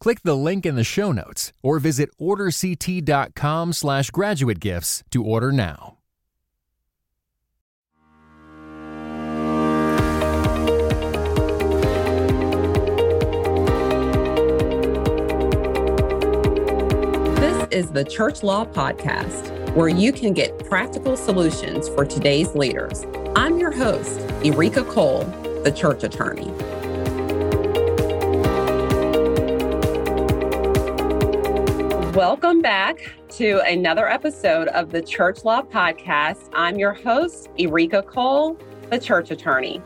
Click the link in the show notes or visit orderct.com slash graduate gifts to order now. This is the Church Law Podcast, where you can get practical solutions for today's leaders. I'm your host, Erika Cole, the church attorney. Welcome back to another episode of the Church Law Podcast. I'm your host, Erika Cole, the church attorney.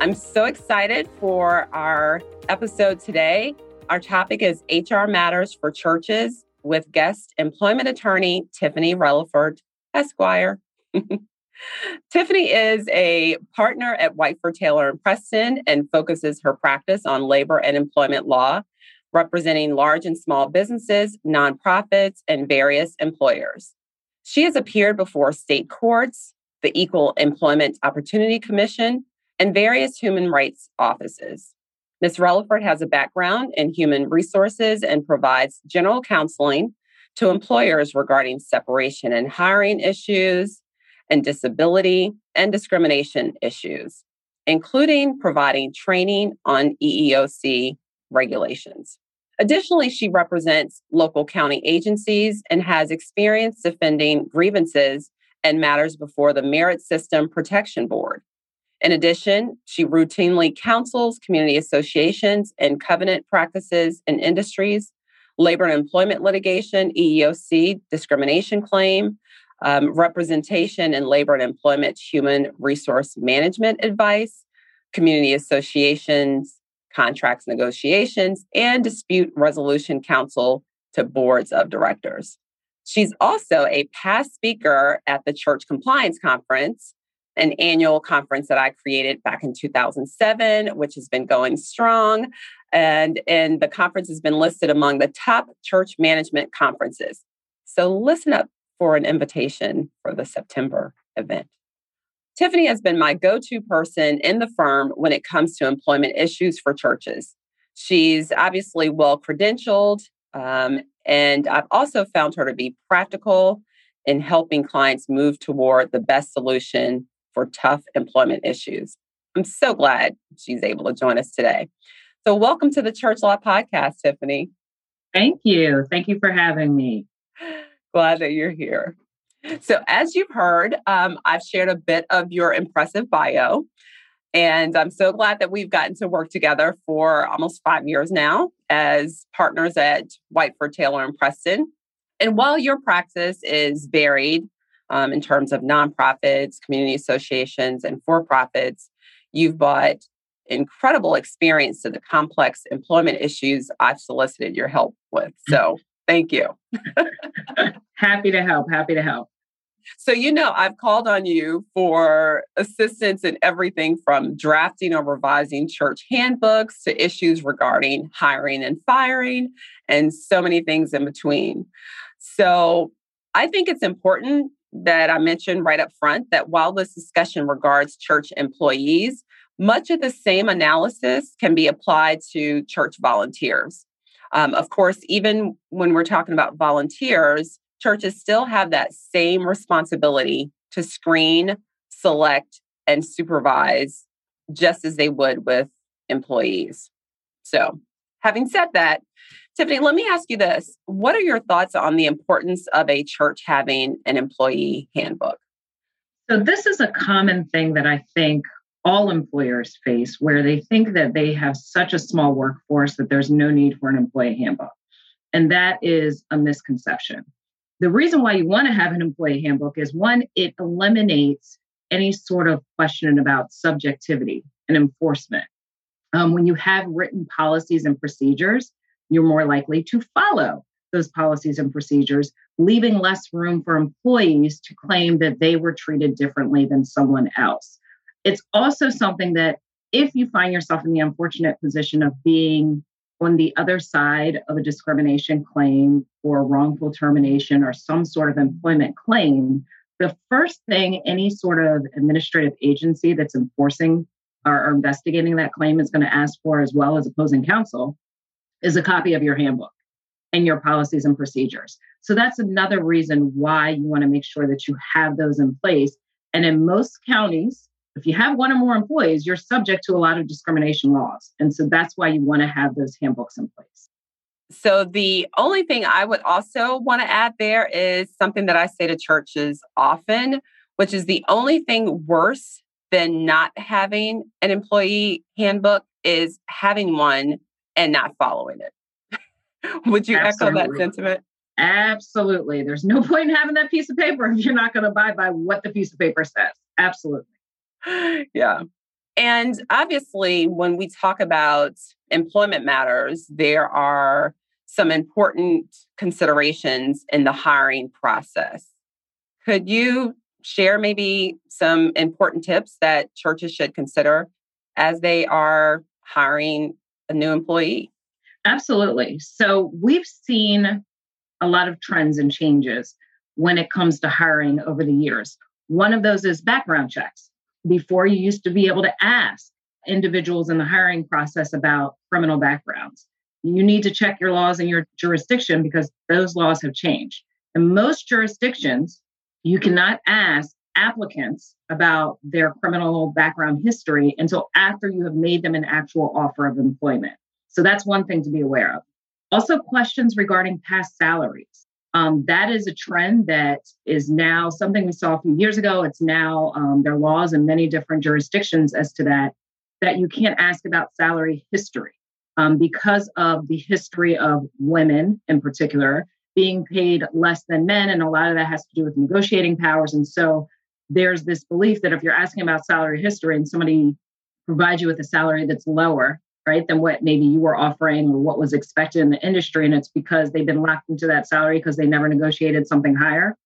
I'm so excited for our episode today. Our topic is HR Matters for Churches with guest employment attorney Tiffany Relaford, Esquire. Tiffany is a partner at Whiteford Taylor and Preston and focuses her practice on labor and employment law representing large and small businesses, nonprofits, and various employers. She has appeared before state courts, the Equal Employment Opportunity Commission, and various human rights offices. Ms. Relaford has a background in human resources and provides general counseling to employers regarding separation and hiring issues and disability and discrimination issues, including providing training on EEOC regulations. Additionally, she represents local county agencies and has experience defending grievances and matters before the Merit System Protection Board. In addition, she routinely counsels community associations and covenant practices and industries, labor and employment litigation, EEOC discrimination claim, um, representation in labor and employment human resource management advice, community associations, contracts negotiations, and dispute resolution counsel to boards of directors. She's also a past speaker at the Church Compliance Conference, an annual conference that I created back in 2007, which has been going strong. And, and the conference has been listed among the top church management conferences. So listen up for an invitation for the September event. Tiffany has been my go to person in the firm when it comes to employment issues for churches. She's obviously well credentialed, um, and I've also found her to be practical in helping clients move toward the best solution for tough employment issues. I'm so glad she's able to join us today. So, welcome to the Church Law Podcast, Tiffany. Thank you. Thank you for having me. Glad that you're here. So, as you've heard, um, I've shared a bit of your impressive bio. And I'm so glad that we've gotten to work together for almost five years now as partners at Whiteford Taylor and Preston. And while your practice is varied um, in terms of nonprofits, community associations, and for profits, you've brought incredible experience to the complex employment issues I've solicited your help with. So, thank you. happy to help. Happy to help. So, you know, I've called on you for assistance in everything from drafting or revising church handbooks to issues regarding hiring and firing, and so many things in between. So, I think it's important that I mention right up front that while this discussion regards church employees, much of the same analysis can be applied to church volunteers. Um, of course, even when we're talking about volunteers, churches still have that same responsibility to screen, select, and supervise just as they would with employees. So, having said that, Tiffany, let me ask you this. What are your thoughts on the importance of a church having an employee handbook? So, this is a common thing that I think all employers face where they think that they have such a small workforce that there's no need for an employee handbook. And that is a misconception. The reason why you want to have an employee handbook is one, it eliminates any sort of question about subjectivity and enforcement. Um, when you have written policies and procedures, you're more likely to follow those policies and procedures, leaving less room for employees to claim that they were treated differently than someone else. It's also something that if you find yourself in the unfortunate position of being on the other side of a discrimination claim or wrongful termination or some sort of employment claim, the first thing any sort of administrative agency that's enforcing or, investigating that claim is going to ask for, as well as opposing counsel, is a copy of your handbook and your policies and procedures. So that's another reason why you want to make sure that you have those in place. And in most counties, if you have one or more employees, you're subject to a lot of discrimination laws. And so that's why you want to have those handbooks in place. So, the only thing I would also want to add there is something that I say to churches often, which is the only thing worse than not having an employee handbook is having one and not following it. would you Absolutely. echo that sentiment? Absolutely. There's no point in having that piece of paper if you're not going to abide by what the piece of paper says. Absolutely. Yeah. And obviously, when we talk about employment matters, there are some important considerations in the hiring process. Could you share maybe some important tips that churches should consider as they are hiring a new employee? Absolutely. So, we've seen a lot of trends and changes when it comes to hiring over the years. One of those is background checks. Before, you used to be able to ask individuals in the hiring process about criminal backgrounds. You need to check your laws in your jurisdiction because those laws have changed. In most jurisdictions, you cannot ask applicants about their criminal background history until after you have made them an actual offer of employment. So that's one thing to be aware of. Also, questions regarding past salaries. Um, that is a trend that is now something we saw a few years ago. It's now um, there are laws in many different jurisdictions as to that that you can't ask about salary history um, because of the history of women in particular being paid less than men, and a lot of that has to do with negotiating powers. And so there's this belief that if you're asking about salary history and somebody provides you with a salary that's lower, right, than what maybe you were offering or what was expected in the industry. And it's because they've been locked into that salary because they never negotiated something higher.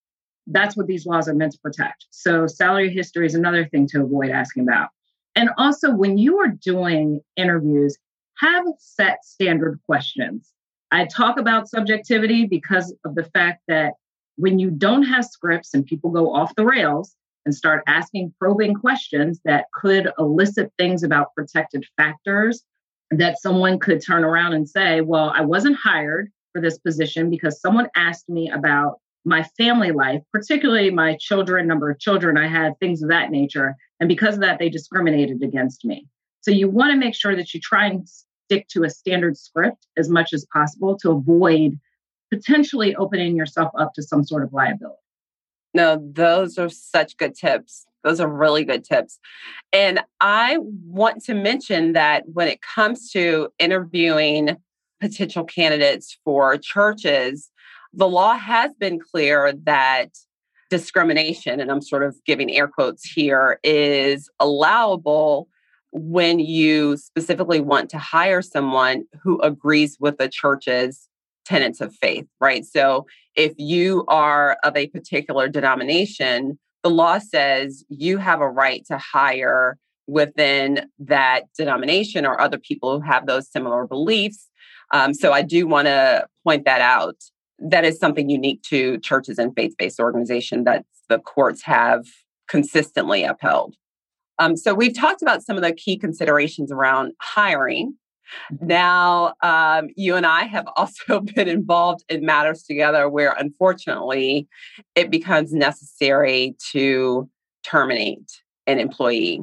That's what these laws are meant to protect. So, salary history is another thing to avoid asking about. And also, when you are doing interviews, have set standard questions. I talk about subjectivity because of the fact that when you don't have scripts and people go off the rails and start asking probing questions that could elicit things about protected factors that someone could turn around and say, Well, I wasn't hired for this position because someone asked me about my family life, particularly my children, number of children I had, things of that nature. And because of that, they discriminated against me. So you want to make sure that you try and stick to a standard script as much as possible to avoid potentially opening yourself up to some sort of liability. No, those are such good tips. Those are really good tips. And I want to mention that when it comes to interviewing potential candidates for churches, the law has been clear that discrimination, and I'm sort of giving air quotes here, is allowable when you specifically want to hire someone who agrees with the church's tenets of faith, right? So if you are of a particular denomination, the law says you have a right to hire within that denomination or other people who have those similar beliefs. Um, so I do want to point that out. That is something unique to churches and faith based organizations that the courts have consistently upheld. Um, so we've talked about some of the key considerations around hiring. Mm-hmm. Now, um, you and I have also been involved in matters together where unfortunately it becomes necessary to terminate an employee.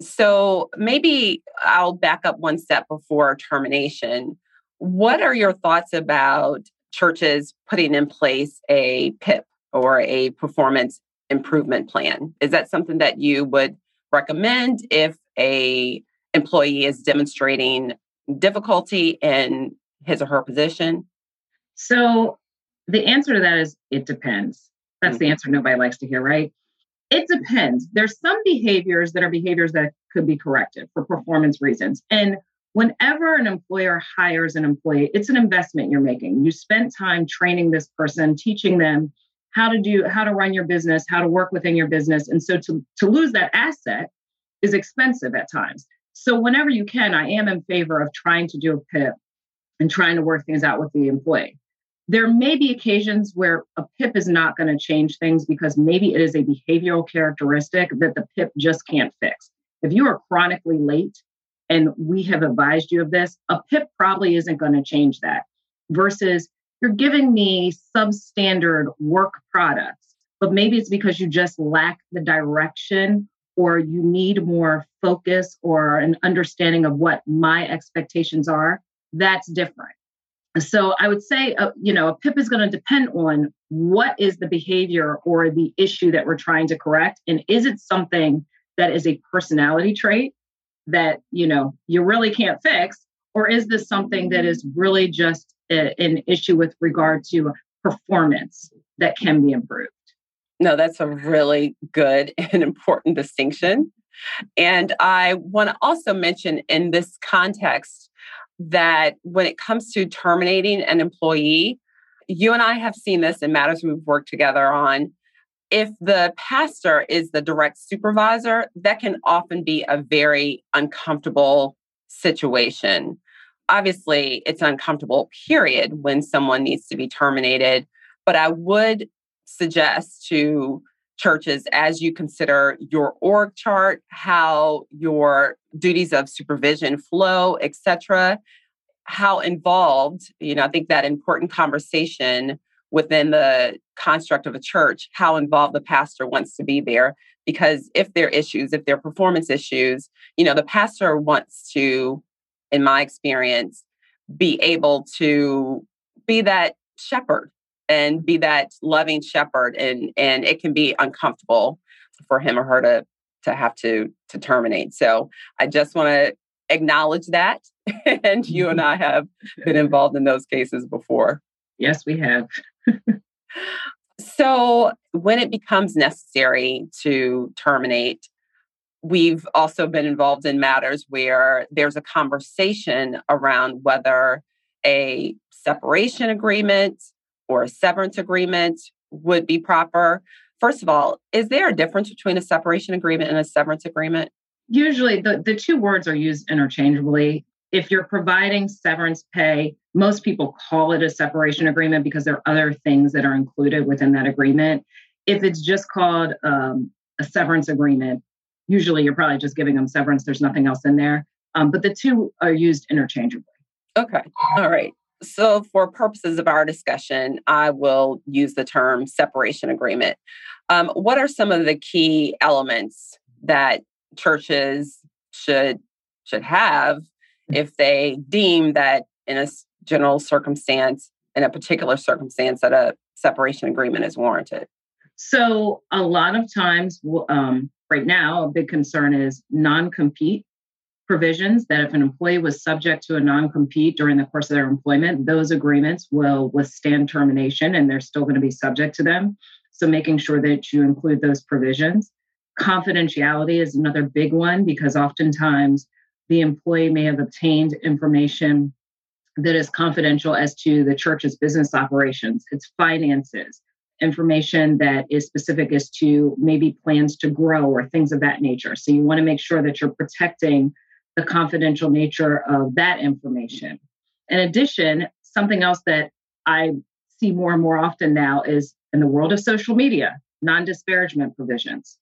So maybe I'll back up one step before termination. What are your thoughts about churches putting in place a PIP or a performance improvement plan? Is that something that you would recommend if a employee is demonstrating difficulty in his or her position? So the answer to that is it depends. That's mm-hmm. the answer nobody likes to hear, right? It depends. There's some behaviors that are behaviors that could be corrected for performance reasons. And whenever an employer hires an employee, it's an investment you're making. You spent time training this person, teaching them how to do how to run your business, how to work within your business. And so to, to lose that asset is expensive at times. So whenever you can, I am in favor of trying to do a PIP and trying to work things out with the employee. There may be occasions where a PIP is not going to change things because maybe it is a behavioral characteristic that the PIP just can't fix. If you are chronically late and we have advised you of this, a PIP probably isn't going to change that versus you're giving me substandard work products, but maybe it's because you just lack the direction or you need more focus or an understanding of what my expectations are. That's different. So I would say, uh, you know, a PIP is going to depend on what is the behavior or the issue that we're trying to correct, and is it something that is a personality trait that you know you really can't fix, or is this something that is really just a, an issue with regard to performance that can be improved? No, that's a really good and important distinction. And I want to also mention in this context that when it comes to terminating an employee, you and I have seen this in matters we've worked together on. If the pastor is the direct supervisor, that can often be a very uncomfortable situation. Obviously, it's uncomfortable, period, when someone needs to be terminated. But I would suggest to churches as you consider your org chart, how your duties of supervision flow, etc., how involved, you know, I think that important conversation within the construct of a church, how involved the pastor wants to be there. Because if there are issues, if there are performance issues, you know, the pastor wants to, in my experience, be able to be that shepherd and be that loving shepherd and and it can be uncomfortable for him or her to to have to to terminate. So i just want to acknowledge that and you and mm-hmm. i have been involved in those cases before. Yes we have. So when it becomes necessary to terminate we've also been involved in matters where there's a conversation around whether a separation agreement or a severance agreement would be proper. First of all, is there a difference between a separation agreement and a severance agreement? Usually the, the two words are used interchangeably. If you're providing severance pay, most people call it a separation agreement because there are other things that are included within that agreement. If it's just called um, a severance agreement, usually you're probably just giving them severance. There's nothing else in there. Um, but the two are used interchangeably. Okay. All right. So, for purposes of our discussion, I will use the term separation agreement. Um, what are some of the key elements that churches should should have if they deem that in a general circumstance, in a particular circumstance, that a separation agreement is warranted? So, a lot of times, um, right now, a big concern is non compete provisions that if an employee was subject to a non compete during the course of their employment, those agreements will withstand termination and they're still going to be subject to them. So, making sure that you include those provisions. Confidentiality is another big one because oftentimes the employee may have obtained information that is confidential as to the church's business operations, its finances, information that is specific as to maybe plans to grow or things of that nature. So you want to make sure that you're protecting the confidential nature of that information. In addition, something else that I see more and more often now is in the world of social media, non disparagement provisions,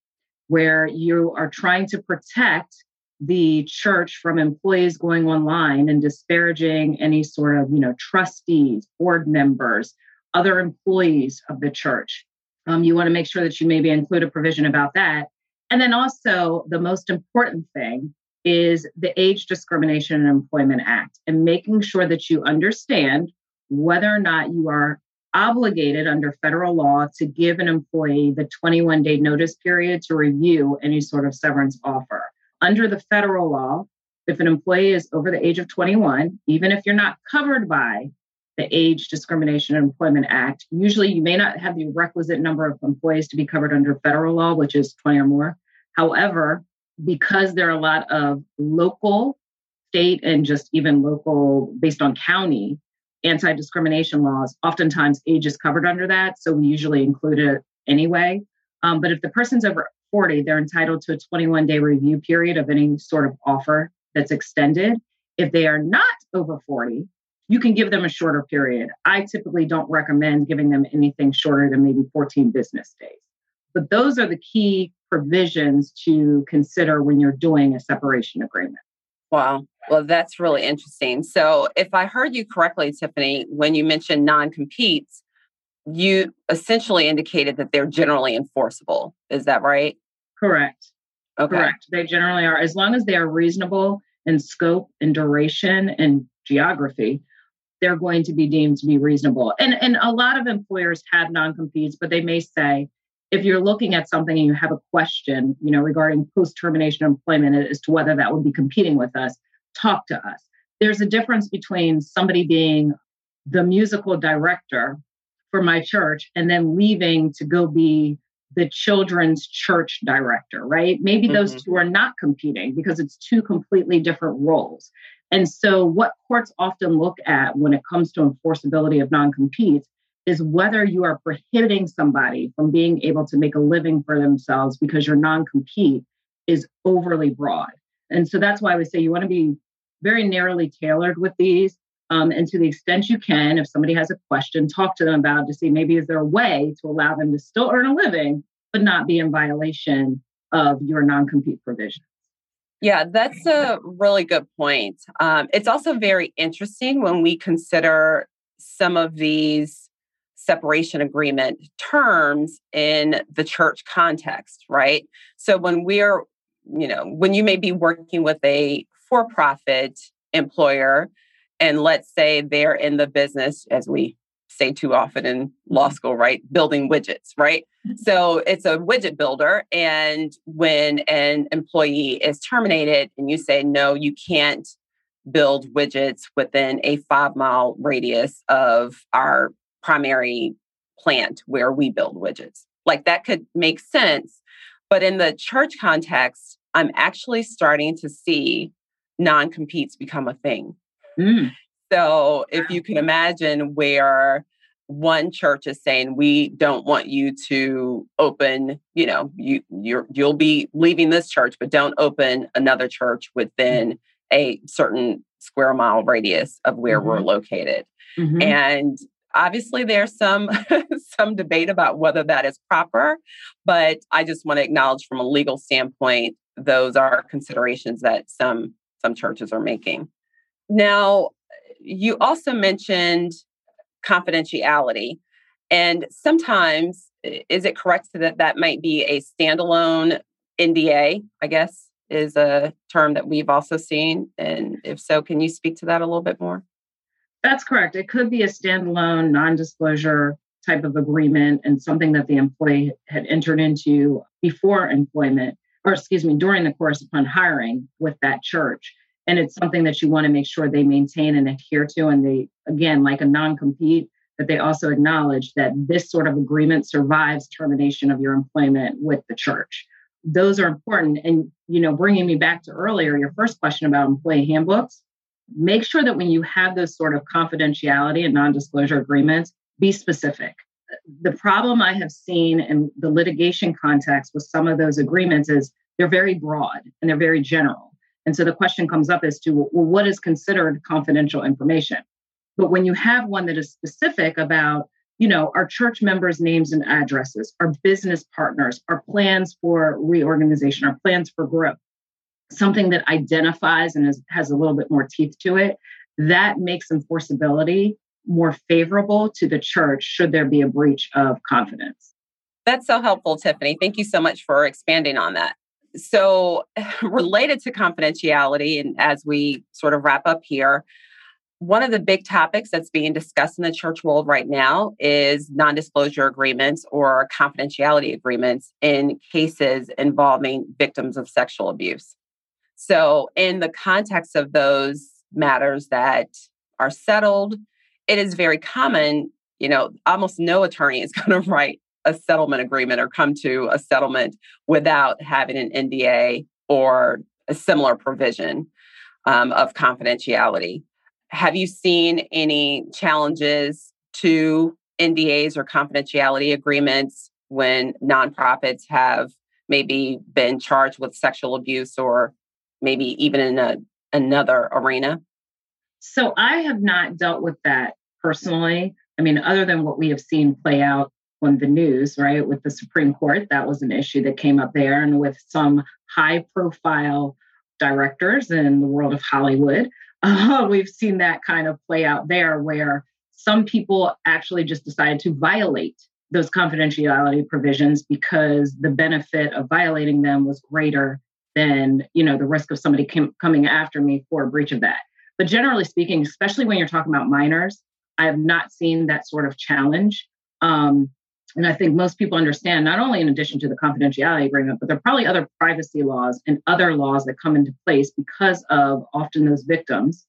where you are trying to protect the church from employees going online and disparaging any sort of you know trustees board members other employees of the church um, you want to make sure that you maybe include a provision about that and then also the most important thing is the Age Discrimination and Employment Act and making sure that you understand whether or not you are obligated under federal law to give an employee the 21 day notice period to review any sort of severance offer. Under the federal law, if an employee is over the age of 21, even if you're not covered by the Age Discrimination and Employment Act, usually you may not have the requisite number of employees to be covered under federal law, which is 20 or more. However, because there are a lot of local, state and just even local, based on county anti discrimination laws, oftentimes age is covered under that. So we usually include it anyway. Um, but if the person's over 40, they're entitled to a 21 day review period of any sort of offer that's extended. If they are not over 40, you can give them a shorter period. I typically don't recommend giving them anything shorter than maybe 14 business days. But those are the key provisions to consider when you're doing a separation agreement. Wow. Well, that's really interesting. So, if I heard you correctly, Tiffany, when you mentioned non competes, you essentially indicated that they're generally enforceable. Is that right? Correct. Okay. Correct. They generally are, as long as they are reasonable in scope and duration and geography, they're going to be deemed to be reasonable. And, and a lot of employers have non competes, but they may say, if you're looking at something and you have a question, you know, regarding post-termination employment as to whether that would be competing with us, talk to us. There's a difference between somebody being the musical director for my church and then leaving to go be the children's church director, right? Maybe mm-hmm. those two are not competing because it's two completely different roles. And so, what courts often look at when it comes to enforceability of non competes is whether you are prohibiting somebody from being able to make a living for themselves because your non compete is overly broad. And so that's why I would say you want to be very narrowly tailored with these. Um, and to the extent you can, if somebody has a question, talk to them about to see maybe is there a way to allow them to still earn a living, but not be in violation of your non compete provisions. Yeah, that's a really good point. Um, it's also very interesting when we consider some of these separation agreement terms in the church context, right? So when we're, you know, when you may be working with a for profit employer, and let's say they're in the business, as we say too often in law mm-hmm. school, right? Building widgets, right? Mm-hmm. So it's a widget builder. And when an employee is terminated and you say, no, you can't build widgets within a five mile radius of our primary plant where we build widgets. Like that could make sense. But in the church context, I'm actually starting to see non competes become a thing. Mm. So if you can imagine where one church is saying we don't want you to open you know you you're you'll be leaving this church but don't open another church within a certain square mile radius of where mm-hmm. we're located mm-hmm. and Obviously, there's some some debate about whether that is proper, but I just want to acknowledge from a legal standpoint, those are considerations that some some churches are making. Now, you also mentioned confidentiality, and sometimes is it correct that that might be a standalone NDA? I guess is a term that we've also seen, and if so, can you speak to that a little bit more? That's correct. It could be a standalone non disclosure type of agreement and something that the employee had entered into before employment, or excuse me, during the course upon hiring with that church. And it's something that you want to make sure they maintain and adhere to. And they, again, like a non compete, that they also acknowledge that this sort of agreement survives termination of your employment with the church. Those are important. And, you know, bringing me back to earlier, your first question about employee handbooks, make sure that when you have those sort of confidentiality and non disclosure agreements, be specific. The problem I have seen in the litigation context with some of those agreements is they're very broad and they're very general. And so the question comes up as to well, what is considered confidential information? But when you have one that is specific about, you know, our church members' names and addresses, our business partners, our plans for reorganization, our plans for growth, something that identifies and is, has a little bit more teeth to it, that makes enforceability more favorable to the church should there be a breach of confidence. That's so helpful, Tiffany. Thank you so much for expanding on that. So, related to confidentiality, and as we sort of wrap up here, one of the big topics that's being discussed in the church world right now is non disclosure agreements or confidentiality agreements in cases involving victims of sexual abuse. So, in the context of those matters that are settled, it is very common, you know, almost no attorney is going to write a settlement agreement or come to a settlement without having an NDA or a similar provision. um, of confidentiality. Have you seen any challenges to NDAs or confidentiality agreements when nonprofits have maybe been charged with sexual abuse or maybe even in a, another arena? So I have not dealt with that personally. I mean, other than what we have seen play out on the news, right, with the Supreme Court, that was an issue that came up there, and with some high profile directors in the world of Hollywood. Uh, we've seen that kind of play out there where some people actually just decided to violate those confidentiality provisions because the benefit of violating them was greater than you know the risk of somebody com- coming after me for a breach of that but generally speaking especially when you're talking about minors i have not seen that sort of challenge um, and I think most people understand, not only in addition to the confidentiality agreement, but there are probably other privacy laws and other laws that come into place because of often those victims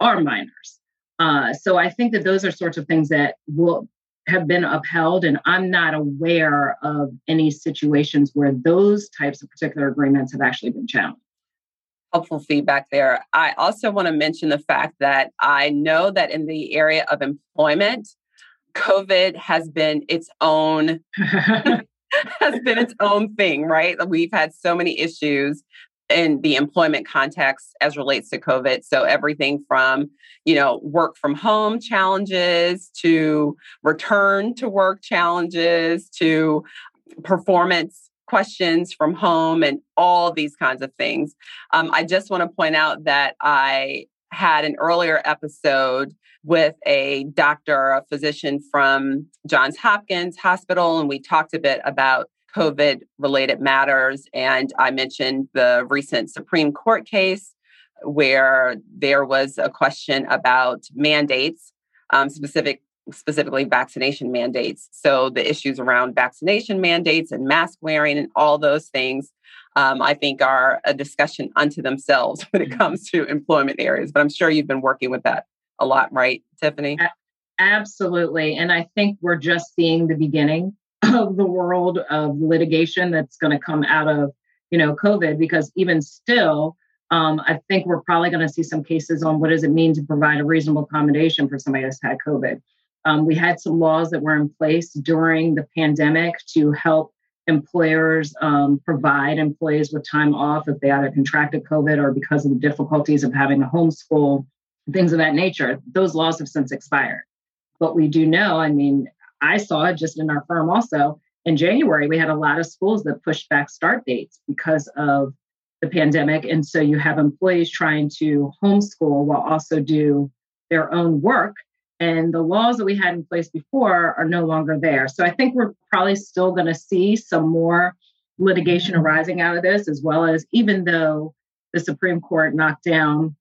are minors. Uh, so I think that those are sorts of things that will have been upheld. And I'm not aware of any situations where those types of particular agreements have actually been challenged. Helpful feedback there. I also want to mention the fact that I know that in the area of employment, COVID has been its own has been its own thing, right? We've had so many issues in the employment context as relates to COVID. So everything from, you know, work from home challenges to return to work challenges to performance questions from home and all these kinds of things. Um, I just want to point out that I had an earlier episode with a doctor, a physician from Johns Hopkins Hospital, and we talked a bit about COVID related matters. And I mentioned the recent Supreme Court case where there was a question about mandates, um, specific specifically vaccination mandates. So the issues around vaccination mandates and mask wearing and all those things, um, I think are a discussion unto themselves when it mm-hmm. comes to employment areas. But I'm sure you've been working with that a lot, right, Tiffany? Absolutely. And I think we're just seeing the beginning of the world of litigation that's going to come out of, you know, COVID, because even still, um, I think we're probably going to see some cases on what does it mean to provide a reasonable accommodation for somebody that's had COVID. Um, we had some laws that were in place during the pandemic to help employers um, provide employees with time off if they either contracted COVID or because of the difficulties of having a homeschool things of that nature. Those laws have since expired. But we do know, I mean, I saw just in our firm also. In January, we had a lot of schools that pushed back start dates because of the pandemic. And so you have employees trying to homeschool while also do their own work. And the laws that we had in place before are no longer there. So I think we're probably still going to see some more litigation arising out of this, as well as even though the Supreme Court knocked down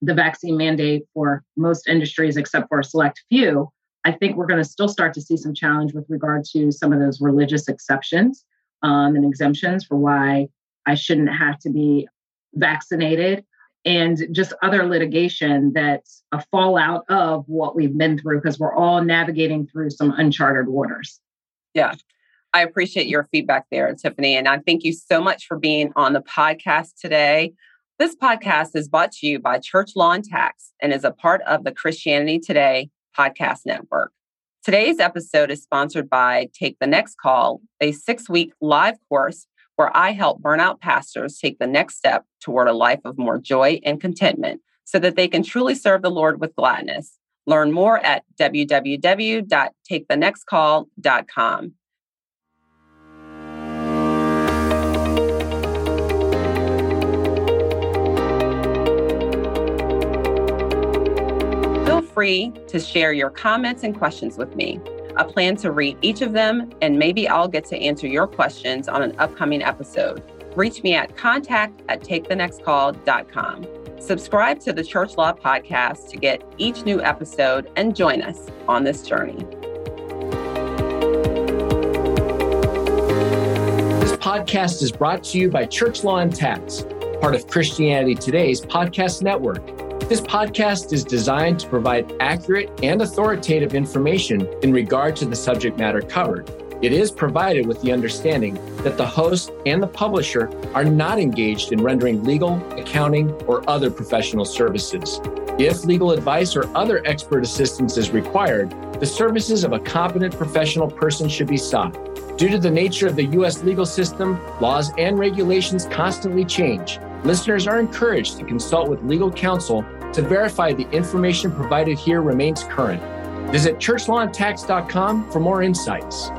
the vaccine mandate for most industries except for a select few, I think we're going to still start to see some challenge with regard to some of those religious exceptions um, and exemptions for why I shouldn't have to be vaccinated and just other litigation that's a fallout of what we've been through because we're all navigating through some uncharted waters. Yeah. I appreciate your feedback there, Tiffany. And I thank you so much for being on the podcast today. This podcast is brought to you by Church Law and Tax and is a part of the Christianity Today podcast network. Today's episode is sponsored by Take the Next Call, a six week live course where I help burnout pastors take the next step toward a life of more joy and contentment so that they can truly serve the Lord with gladness. Learn more at www.takethenextcall.com. free to share your comments and questions with me. I plan to read each of them, and maybe I'll get to answer your questions on an upcoming episode. Reach me at contact at takethenextcall.com. Subscribe to the Church Law Podcast to get each new episode and join us on this journey. This podcast is brought to you by Church Law and Tax, part of Christianity Today's podcast network. This podcast is designed to provide accurate and authoritative information in regard to the subject matter covered. It is provided with the understanding that the host and the publisher are not engaged in rendering legal, accounting, or other professional services. If legal advice or other expert assistance is required, the services of a competent professional person should be sought. Due to the nature of the U.S. legal system, laws and regulations constantly change. Listeners are encouraged to consult with legal counsel to verify the information provided here remains current. Visit churchlawandtax.com for more insights.